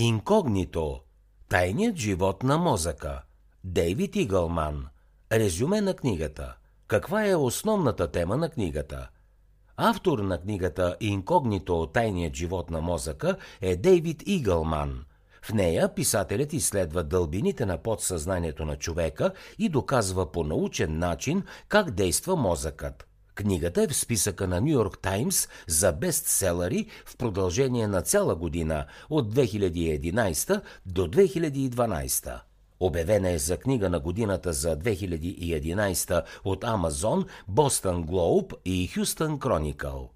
Инкогнито Тайният живот на мозъка Дейвид Игълман Резюме на книгата Каква е основната тема на книгата? Автор на книгата Инкогнито Тайният живот на мозъка е Дейвид Игълман. В нея писателят изследва дълбините на подсъзнанието на човека и доказва по научен начин как действа мозъкът. Книгата е в списъка на Нью Йорк Таймс за бестселери в продължение на цяла година от 2011 до 2012. Обявена е за книга на годината за 2011 от Амазон, Бостън Глоуб и Хюстън Кроникъл.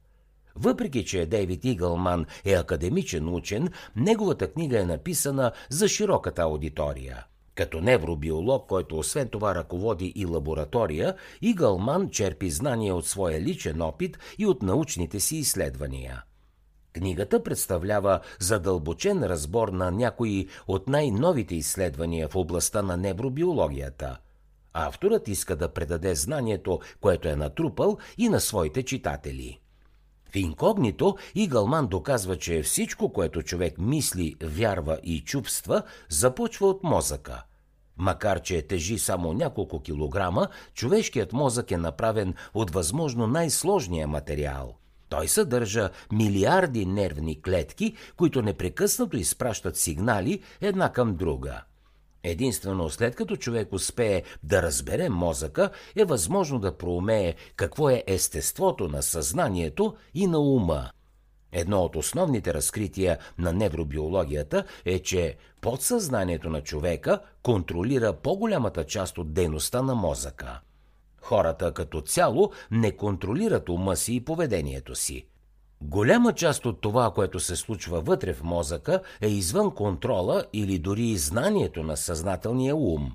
Въпреки, че Дейвид Игълман е академичен учен, неговата книга е написана за широката аудитория – като невробиолог, който освен това ръководи и лаборатория, Игълман черпи знания от своя личен опит и от научните си изследвания. Книгата представлява задълбочен разбор на някои от най-новите изследвания в областта на невробиологията. Авторът иска да предаде знанието, което е натрупал и на своите читатели. В инкогнито Игълман доказва, че всичко, което човек мисли, вярва и чувства, започва от мозъка. Макар, че тежи само няколко килограма, човешкият мозък е направен от възможно най-сложния материал. Той съдържа милиарди нервни клетки, които непрекъснато изпращат сигнали една към друга – Единствено след като човек успее да разбере мозъка, е възможно да проумее какво е естеството на съзнанието и на ума. Едно от основните разкрития на невробиологията е, че подсъзнанието на човека контролира по-голямата част от дейността на мозъка. Хората като цяло не контролират ума си и поведението си. Голяма част от това, което се случва вътре в мозъка, е извън контрола или дори знанието на съзнателния ум.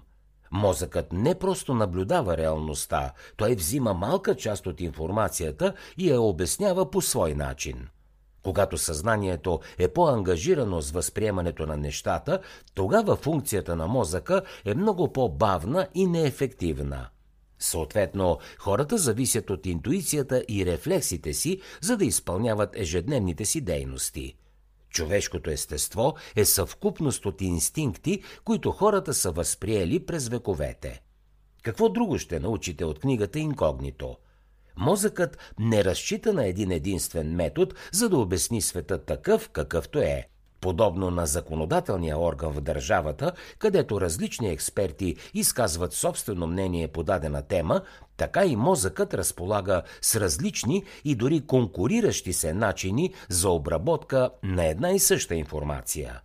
Мозъкът не просто наблюдава реалността, той взима малка част от информацията и я обяснява по свой начин. Когато съзнанието е по-ангажирано с възприемането на нещата, тогава функцията на мозъка е много по-бавна и неефективна – Съответно, хората зависят от интуицията и рефлексите си, за да изпълняват ежедневните си дейности. Човешкото естество е съвкупност от инстинкти, които хората са възприели през вековете. Какво друго ще научите от книгата Инкогнито? Мозъкът не разчита на един единствен метод, за да обясни света такъв, какъвто е – Подобно на законодателния орган в държавата, където различни експерти изказват собствено мнение по дадена тема, така и мозъкът разполага с различни и дори конкуриращи се начини за обработка на една и съща информация.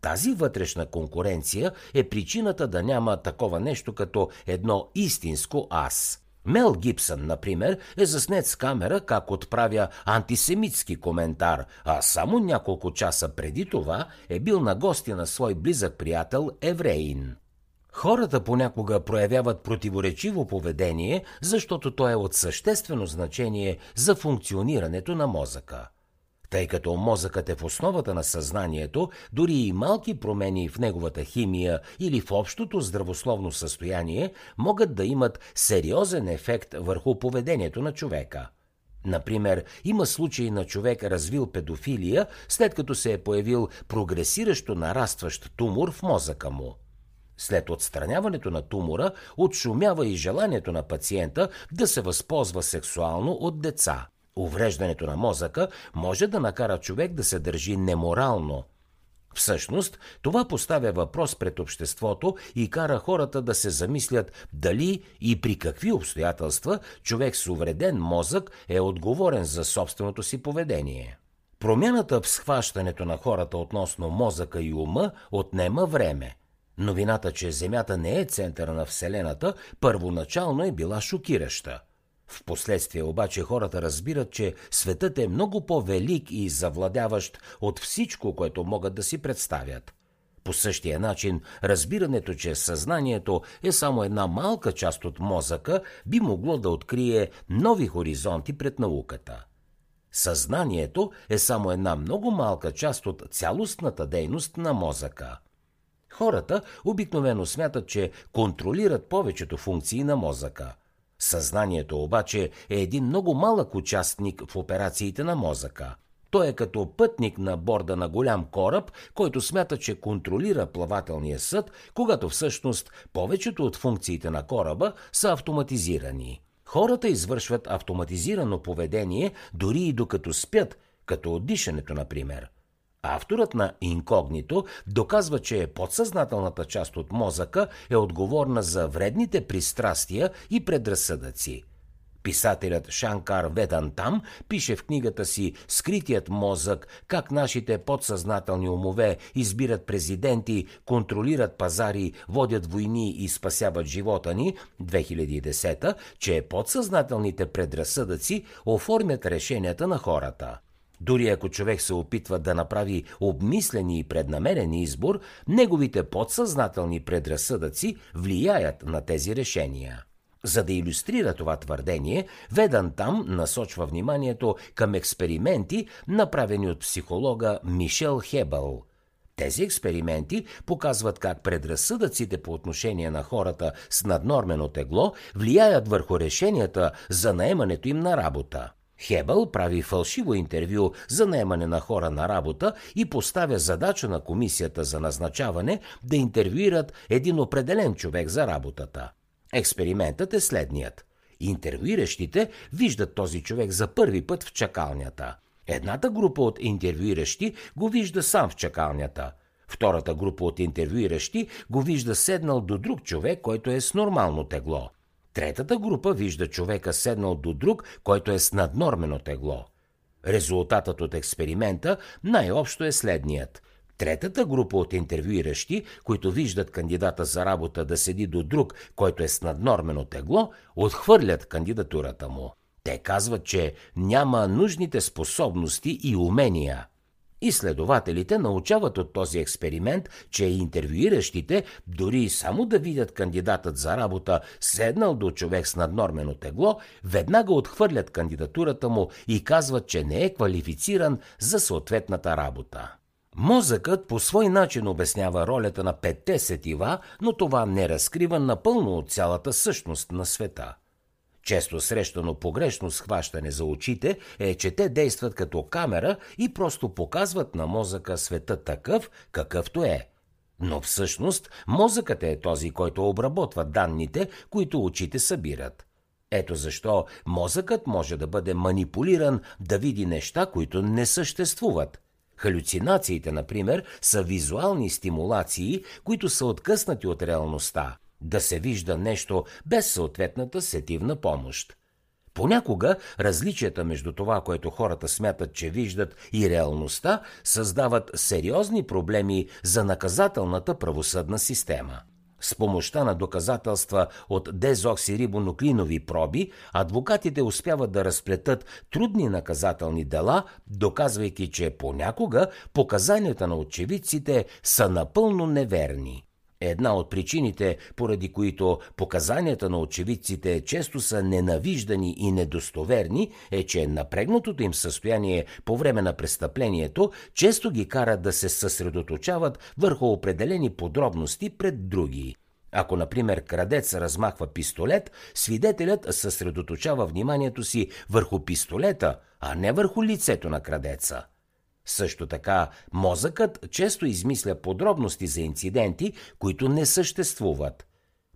Тази вътрешна конкуренция е причината да няма такова нещо като едно истинско аз – Мел Гибсън, например, е заснет с камера как отправя антисемитски коментар, а само няколко часа преди това е бил на гости на свой близък приятел Евреин. Хората понякога проявяват противоречиво поведение, защото то е от съществено значение за функционирането на мозъка. Тъй като мозъкът е в основата на съзнанието, дори и малки промени в неговата химия или в общото здравословно състояние могат да имат сериозен ефект върху поведението на човека. Например, има случаи на човек развил педофилия, след като се е появил прогресиращо нарастващ тумор в мозъка му. След отстраняването на тумора, отшумява и желанието на пациента да се възползва сексуално от деца – Увреждането на мозъка може да накара човек да се държи неморално. Всъщност, това поставя въпрос пред обществото и кара хората да се замислят дали и при какви обстоятелства човек с увреден мозък е отговорен за собственото си поведение. Промяната в схващането на хората относно мозъка и ума отнема време. Новината, че Земята не е центъра на Вселената, първоначално е била шокираща – Впоследствие обаче хората разбират, че светът е много по-велик и завладяващ от всичко, което могат да си представят. По същия начин, разбирането, че съзнанието е само една малка част от мозъка, би могло да открие нови хоризонти пред науката. Съзнанието е само една много малка част от цялостната дейност на мозъка. Хората обикновено смятат, че контролират повечето функции на мозъка – Съзнанието обаче е един много малък участник в операциите на мозъка. Той е като пътник на борда на голям кораб, който смята, че контролира плавателния съд, когато всъщност повечето от функциите на кораба са автоматизирани. Хората извършват автоматизирано поведение дори и докато спят, като дишането, например. Авторът на Инкогнито доказва, че подсъзнателната част от мозъка е отговорна за вредните пристрастия и предразсъдъци – Писателят Шанкар Ведантам пише в книгата си Скритият мозък как нашите подсъзнателни умове избират президенти, контролират пазари, водят войни и спасяват живота ни 2010, че подсъзнателните предразсъдъци оформят решенията на хората. Дори ако човек се опитва да направи обмислен и преднамерен избор, неговите подсъзнателни предразсъдъци влияят на тези решения. За да иллюстрира това твърдение, Ведан там насочва вниманието към експерименти, направени от психолога Мишел Хебъл. Тези експерименти показват как предразсъдъците по отношение на хората с наднормено тегло влияят върху решенията за наемането им на работа. Хебъл прави фалшиво интервю за наемане на хора на работа и поставя задача на комисията за назначаване да интервюират един определен човек за работата. Експериментът е следният. Интервюиращите виждат този човек за първи път в чакалнята. Едната група от интервюиращи го вижда сам в чакалнята. Втората група от интервюиращи го вижда седнал до друг човек, който е с нормално тегло. Третата група вижда човека седнал до друг, който е с наднормено тегло. Резултатът от експеримента най-общо е следният. Третата група от интервюиращи, които виждат кандидата за работа да седи до друг, който е с наднормено тегло, отхвърлят кандидатурата му. Те казват, че няма нужните способности и умения. Изследователите научават от този експеримент, че интервюиращите, дори само да видят кандидатът за работа седнал до човек с наднормено тегло, веднага отхвърлят кандидатурата му и казват, че не е квалифициран за съответната работа. Мозъкът по свой начин обяснява ролята на петте сетива, но това не разкрива напълно от цялата същност на света. Често срещано погрешно схващане за очите е, че те действат като камера и просто показват на мозъка света такъв, какъвто е. Но всъщност мозъкът е този, който обработва данните, които очите събират. Ето защо мозъкът може да бъде манипулиран да види неща, които не съществуват – Халюцинациите, например, са визуални стимулации, които са откъснати от реалността, да се вижда нещо без съответната сетивна помощ. Понякога различията между това, което хората смятат, че виждат, и реалността създават сериозни проблеми за наказателната правосъдна система. С помощта на доказателства от дезоксирибонуклинови проби, адвокатите успяват да разплетат трудни наказателни дела, доказвайки, че понякога показанията на очевидците са напълно неверни. Една от причините, поради които показанията на очевидците често са ненавиждани и недостоверни, е, че напрегнатото им състояние по време на престъплението често ги кара да се съсредоточават върху определени подробности пред други. Ако, например, крадец размахва пистолет, свидетелят съсредоточава вниманието си върху пистолета, а не върху лицето на крадеца. Също така, мозъкът често измисля подробности за инциденти, които не съществуват.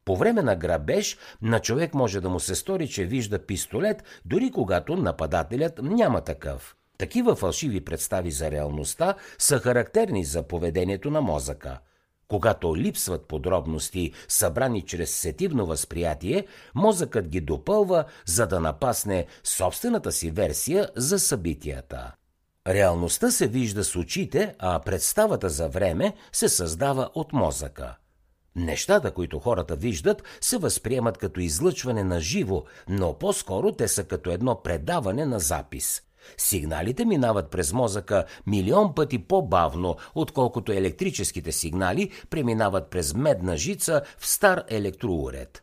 По време на грабеж на човек може да му се стори, че вижда пистолет, дори когато нападателят няма такъв. Такива фалшиви представи за реалността са характерни за поведението на мозъка. Когато липсват подробности, събрани чрез сетивно възприятие, мозъкът ги допълва, за да напасне собствената си версия за събитията. Реалността се вижда с очите, а представата за време се създава от мозъка. Нещата, които хората виждат, се възприемат като излъчване на живо, но по-скоро те са като едно предаване на запис. Сигналите минават през мозъка милион пъти по-бавно, отколкото електрическите сигнали преминават през медна жица в стар електроуред.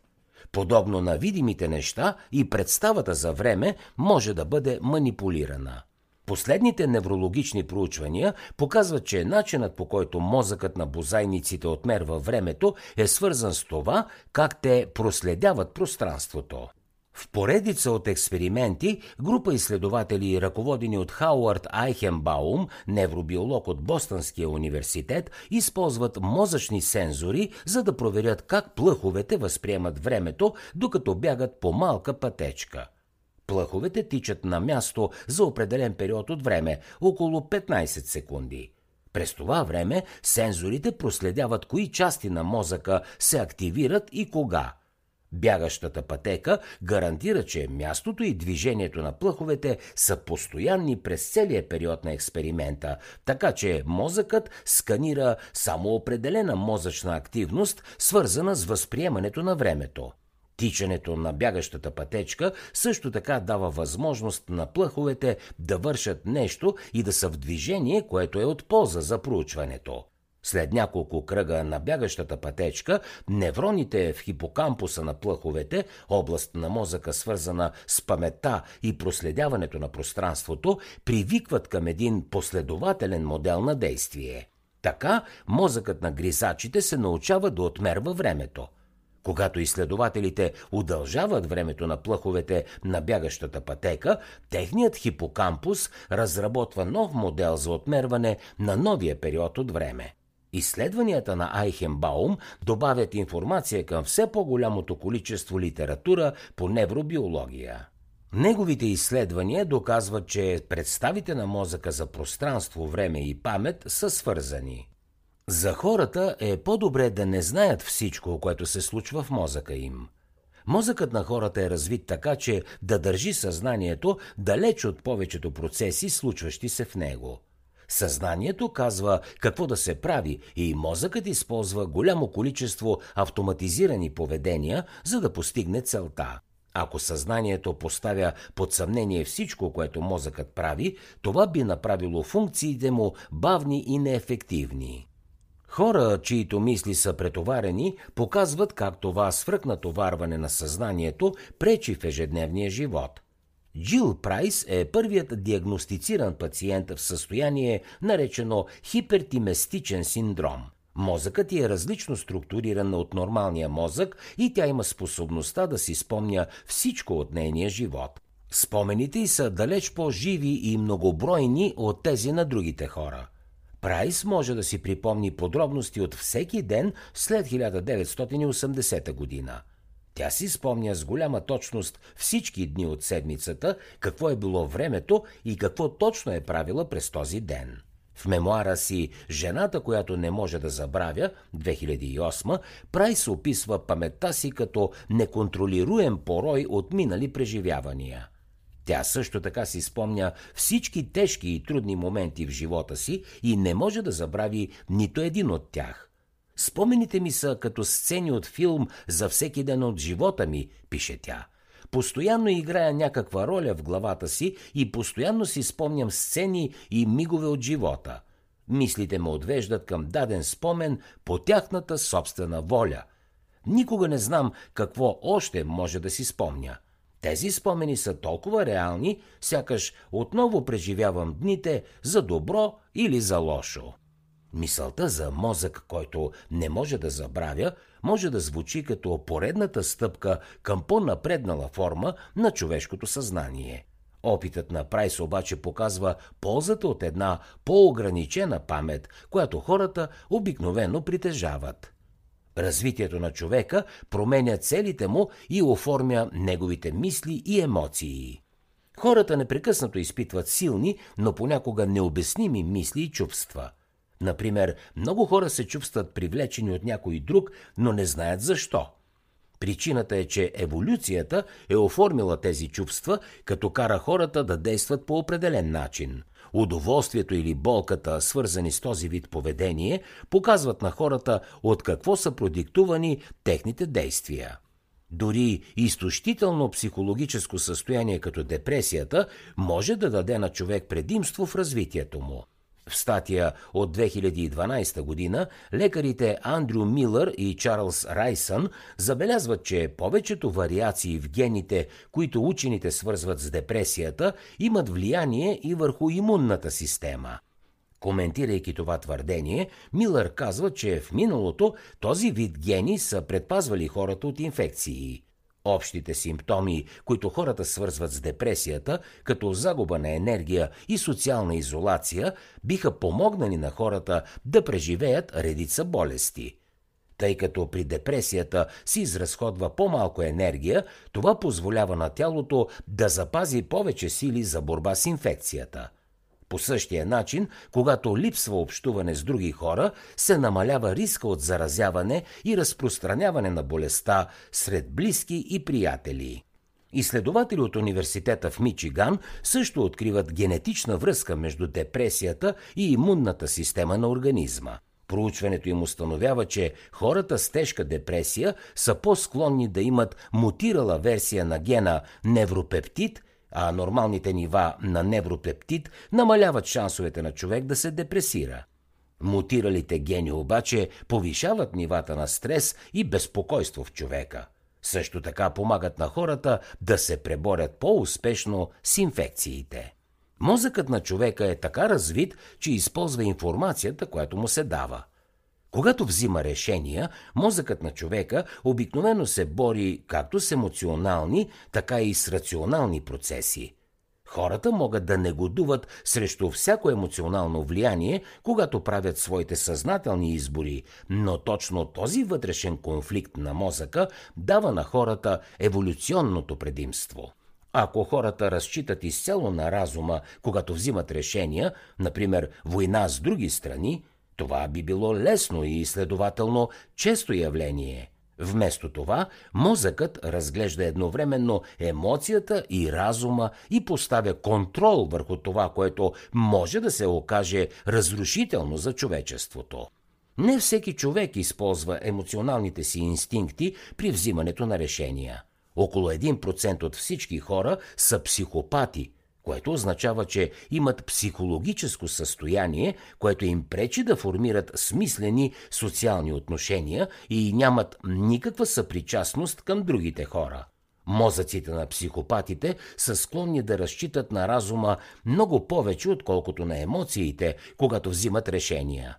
Подобно на видимите неща и представата за време може да бъде манипулирана. Последните неврологични проучвания показват, че начинът по който мозъкът на бозайниците отмерва времето е свързан с това, как те проследяват пространството. В поредица от експерименти, група изследователи, ръководени от Хауърд Айхенбаум, невробиолог от Бостонския университет, използват мозъчни сензори, за да проверят как плъховете възприемат времето, докато бягат по малка пътечка. Плъховете тичат на място за определен период от време, около 15 секунди. През това време сензорите проследяват кои части на мозъка се активират и кога – Бягащата пътека гарантира, че мястото и движението на плъховете са постоянни през целия период на експеримента, така че мозъкът сканира само определена мозъчна активност, свързана с възприемането на времето. Тичането на бягащата пътечка също така дава възможност на плъховете да вършат нещо и да са в движение, което е от полза за проучването. След няколко кръга на бягащата пътечка, невроните в хипокампуса на плъховете, област на мозъка свързана с паметта и проследяването на пространството, привикват към един последователен модел на действие. Така мозъкът на гризачите се научава да отмерва времето. Когато изследователите удължават времето на плъховете на бягащата пътека, техният хипокампус разработва нов модел за отмерване на новия период от време. Изследванията на Айхенбаум добавят информация към все по-голямото количество литература по невробиология. Неговите изследвания доказват, че представите на мозъка за пространство, време и памет са свързани. За хората е по-добре да не знаят всичко, което се случва в мозъка им. Мозъкът на хората е развит така, че да държи съзнанието далеч от повечето процеси, случващи се в него – Съзнанието казва какво да се прави и мозъкът използва голямо количество автоматизирани поведения, за да постигне целта. Ако съзнанието поставя под съмнение всичко, което мозъкът прави, това би направило функциите му бавни и неефективни. Хора, чието мисли са претоварени, показват как това свръхнатоварване на съзнанието пречи в ежедневния живот – Джил Прайс е първият диагностициран пациент в състояние, наречено хипертиместичен синдром. Мозъкът е различно структуриран от нормалния мозък и тя има способността да си спомня всичко от нейния живот. Спомените й са далеч по-живи и многобройни от тези на другите хора. Прайс може да си припомни подробности от всеки ден след 1980 година – тя си спомня с голяма точност всички дни от седмицата, какво е било времето и какво точно е правила през този ден. В мемуара си «Жената, която не може да забравя» 2008 Прайс описва паметта си като неконтролируем порой от минали преживявания. Тя също така си спомня всички тежки и трудни моменти в живота си и не може да забрави нито един от тях. Спомените ми са като сцени от филм за всеки ден от живота ми, пише тя. Постоянно играя някаква роля в главата си и постоянно си спомням сцени и мигове от живота. Мислите ме отвеждат към даден спомен по тяхната собствена воля. Никога не знам какво още може да си спомня. Тези спомени са толкова реални, сякаш отново преживявам дните за добро или за лошо. Мисълта за мозък, който не може да забравя, може да звучи като поредната стъпка към по-напреднала форма на човешкото съзнание. Опитът на Прайс обаче показва ползата от една по-ограничена памет, която хората обикновено притежават. Развитието на човека променя целите му и оформя неговите мисли и емоции. Хората непрекъснато изпитват силни, но понякога необясними мисли и чувства – Например, много хора се чувстват привлечени от някой друг, но не знаят защо. Причината е, че еволюцията е оформила тези чувства, като кара хората да действат по определен начин. Удоволствието или болката, свързани с този вид поведение, показват на хората от какво са продиктувани техните действия. Дори изтощително психологическо състояние като депресията може да даде на човек предимство в развитието му. В статия от 2012 година лекарите Андрю Милър и Чарлз Райсън забелязват, че повечето вариации в гените, които учените свързват с депресията, имат влияние и върху имунната система. Коментирайки това твърдение, Милър казва, че в миналото този вид гени са предпазвали хората от инфекции. Общите симптоми, които хората свързват с депресията, като загуба на енергия и социална изолация, биха помогнали на хората да преживеят редица болести. Тъй като при депресията си изразходва по-малко енергия, това позволява на тялото да запази повече сили за борба с инфекцията – по същия начин, когато липсва общуване с други хора, се намалява риска от заразяване и разпространяване на болестта сред близки и приятели. Изследователи от университета в Мичиган също откриват генетична връзка между депресията и имунната система на организма. Проучването им установява, че хората с тежка депресия са по-склонни да имат мутирала версия на гена невропептид а нормалните нива на невропептид намаляват шансовете на човек да се депресира. Мутиралите гени обаче повишават нивата на стрес и безпокойство в човека. Също така помагат на хората да се преборят по-успешно с инфекциите. Мозъкът на човека е така развит, че използва информацията, която му се дава – когато взима решения, мозъкът на човека обикновено се бори както с емоционални, така и с рационални процеси. Хората могат да негодуват срещу всяко емоционално влияние, когато правят своите съзнателни избори, но точно този вътрешен конфликт на мозъка дава на хората еволюционното предимство. Ако хората разчитат изцяло на разума, когато взимат решения, например война с други страни, това би било лесно и следователно често явление. Вместо това, мозъкът разглежда едновременно емоцията и разума и поставя контрол върху това, което може да се окаже разрушително за човечеството. Не всеки човек използва емоционалните си инстинкти при взимането на решения. Около 1% от всички хора са психопати – което означава, че имат психологическо състояние, което им пречи да формират смислени социални отношения и нямат никаква съпричастност към другите хора. Мозъците на психопатите са склонни да разчитат на разума много повече, отколкото на емоциите, когато взимат решения.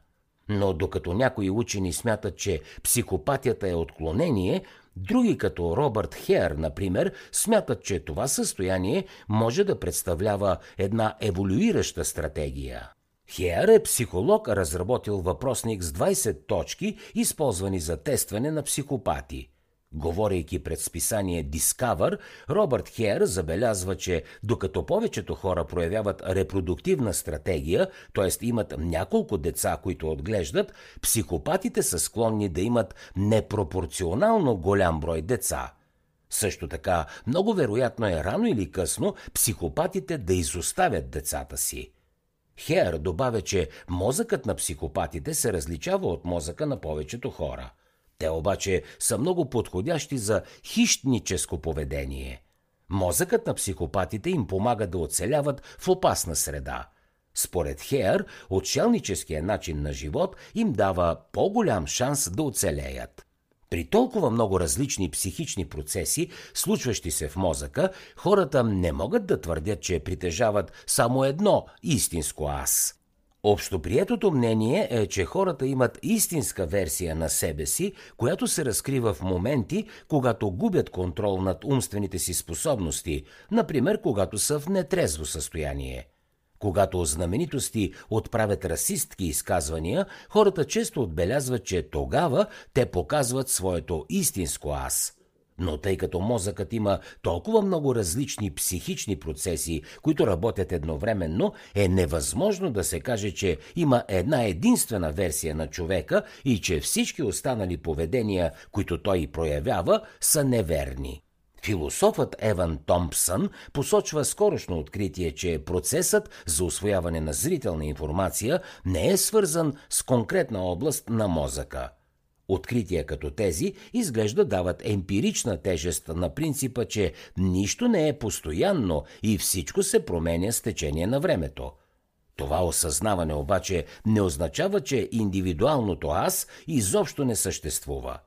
Но докато някои учени смятат, че психопатията е отклонение, Други, като Робърт Хер, например, смятат, че това състояние може да представлява една еволюираща стратегия. Хер е психолог, разработил въпросник с 20 точки, използвани за тестване на психопати – Говорейки пред списание Discover, Робърт Хер забелязва, че докато повечето хора проявяват репродуктивна стратегия, т.е. имат няколко деца, които отглеждат, психопатите са склонни да имат непропорционално голям брой деца. Също така, много вероятно е рано или късно психопатите да изоставят децата си. Хер добавя, че мозъкът на психопатите се различава от мозъка на повечето хора – те обаче са много подходящи за хищническо поведение. Мозъкът на психопатите им помага да оцеляват в опасна среда. Според Хеер, отшелническия начин на живот им дава по-голям шанс да оцелеят. При толкова много различни психични процеси, случващи се в мозъка, хората не могат да твърдят, че притежават само едно истинско аз. Общоприетото мнение е, че хората имат истинска версия на себе си, която се разкрива в моменти, когато губят контрол над умствените си способности, например, когато са в нетрезво състояние. Когато знаменитости отправят расистки изказвания, хората често отбелязват, че тогава те показват своето истинско аз – но тъй като мозъкът има толкова много различни психични процеси, които работят едновременно, е невъзможно да се каже, че има една единствена версия на човека и че всички останали поведения, които той проявява, са неверни. Философът Еван Томпсън посочва скорошно откритие, че процесът за освояване на зрителна информация не е свързан с конкретна област на мозъка – Открития като тези изглежда дават емпирична тежест на принципа, че нищо не е постоянно и всичко се променя с течение на времето. Това осъзнаване обаче не означава, че индивидуалното аз изобщо не съществува.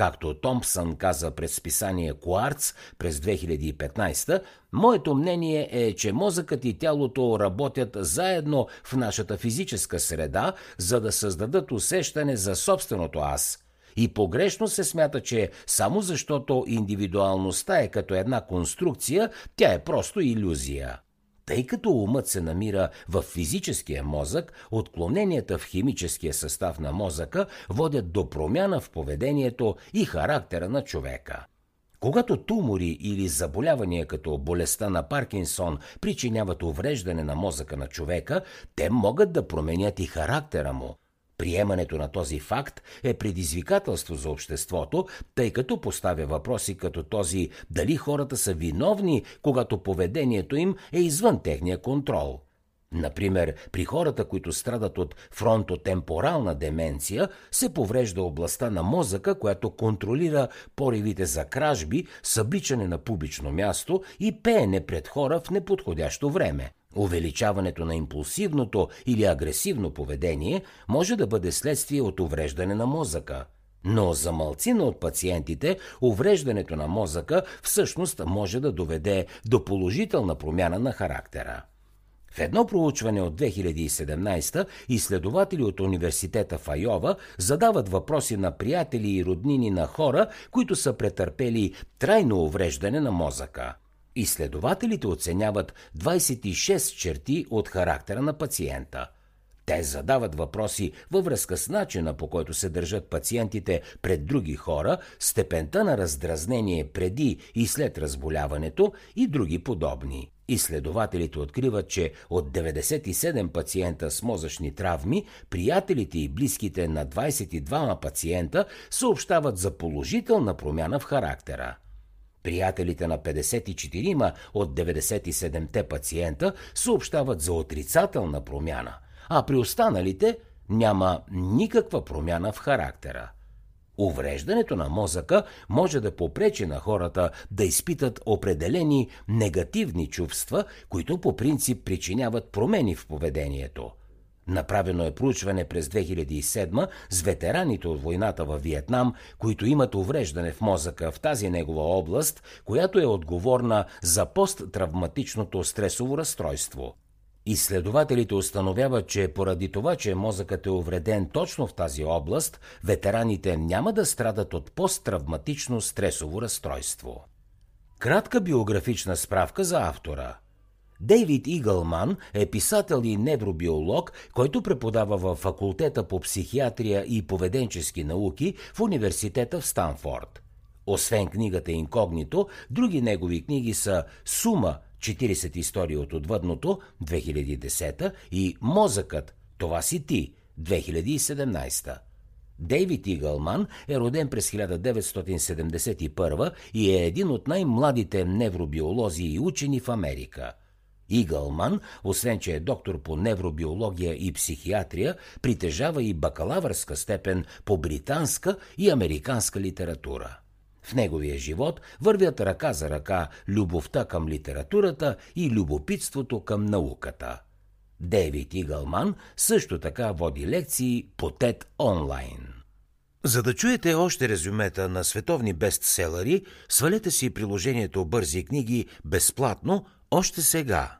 Както Томпсън каза през списание Куарц през 2015, моето мнение е, че мозъкът и тялото работят заедно в нашата физическа среда, за да създадат усещане за собственото аз. И погрешно се смята, че само защото индивидуалността е като една конструкция, тя е просто иллюзия. Тъй като умът се намира в физическия мозък, отклоненията в химическия състав на мозъка водят до промяна в поведението и характера на човека. Когато тумори или заболявания като болестта на Паркинсон причиняват увреждане на мозъка на човека, те могат да променят и характера му. Приемането на този факт е предизвикателство за обществото, тъй като поставя въпроси като този дали хората са виновни, когато поведението им е извън техния контрол – Например, при хората, които страдат от фронтотемпорална деменция, се поврежда областта на мозъка, която контролира поривите за кражби, събличане на публично място и пеене пред хора в неподходящо време. Увеличаването на импулсивното или агресивно поведение може да бъде следствие от увреждане на мозъка. Но за малцина от пациентите увреждането на мозъка всъщност може да доведе до положителна промяна на характера. В едно проучване от 2017 изследователи от университета в Айова задават въпроси на приятели и роднини на хора, които са претърпели трайно увреждане на мозъка. Изследователите оценяват 26 черти от характера на пациента. Те задават въпроси във връзка с начина по който се държат пациентите пред други хора, степента на раздразнение преди и след разболяването и други подобни. Изследователите откриват, че от 97 пациента с мозъчни травми, приятелите и близките на 22 пациента съобщават за положителна промяна в характера. Приятелите на 54 от 97-те пациента съобщават за отрицателна промяна, а при останалите няма никаква промяна в характера. Увреждането на мозъка може да попречи на хората да изпитат определени негативни чувства, които по принцип причиняват промени в поведението. Направено е проучване през 2007 с ветераните от войната във Виетнам, които имат увреждане в мозъка в тази негова област, която е отговорна за посттравматичното стресово разстройство. Изследователите установяват, че поради това, че мозъкът е увреден точно в тази област, ветераните няма да страдат от посттравматично стресово разстройство. Кратка биографична справка за автора. Дейвид Игълман е писател и невробиолог, който преподава в факултета по психиатрия и поведенчески науки в университета в Станфорд. Освен книгата Инкогнито, други негови книги са Сума 40 истории от отвъдното 2010 и Мозъкът, това си ти 2017. Дейвид Игълман е роден през 1971 и е един от най-младите невробиолози и учени в Америка. Игълман, освен че е доктор по невробиология и психиатрия, притежава и бакалавърска степен по британска и американска литература. В неговия живот вървят ръка за ръка любовта към литературата и любопитството към науката. Дейвид Игълман също така води лекции по TED онлайн. За да чуете още резюмета на световни бестселери, свалете си приложението Бързи книги безплатно още сега.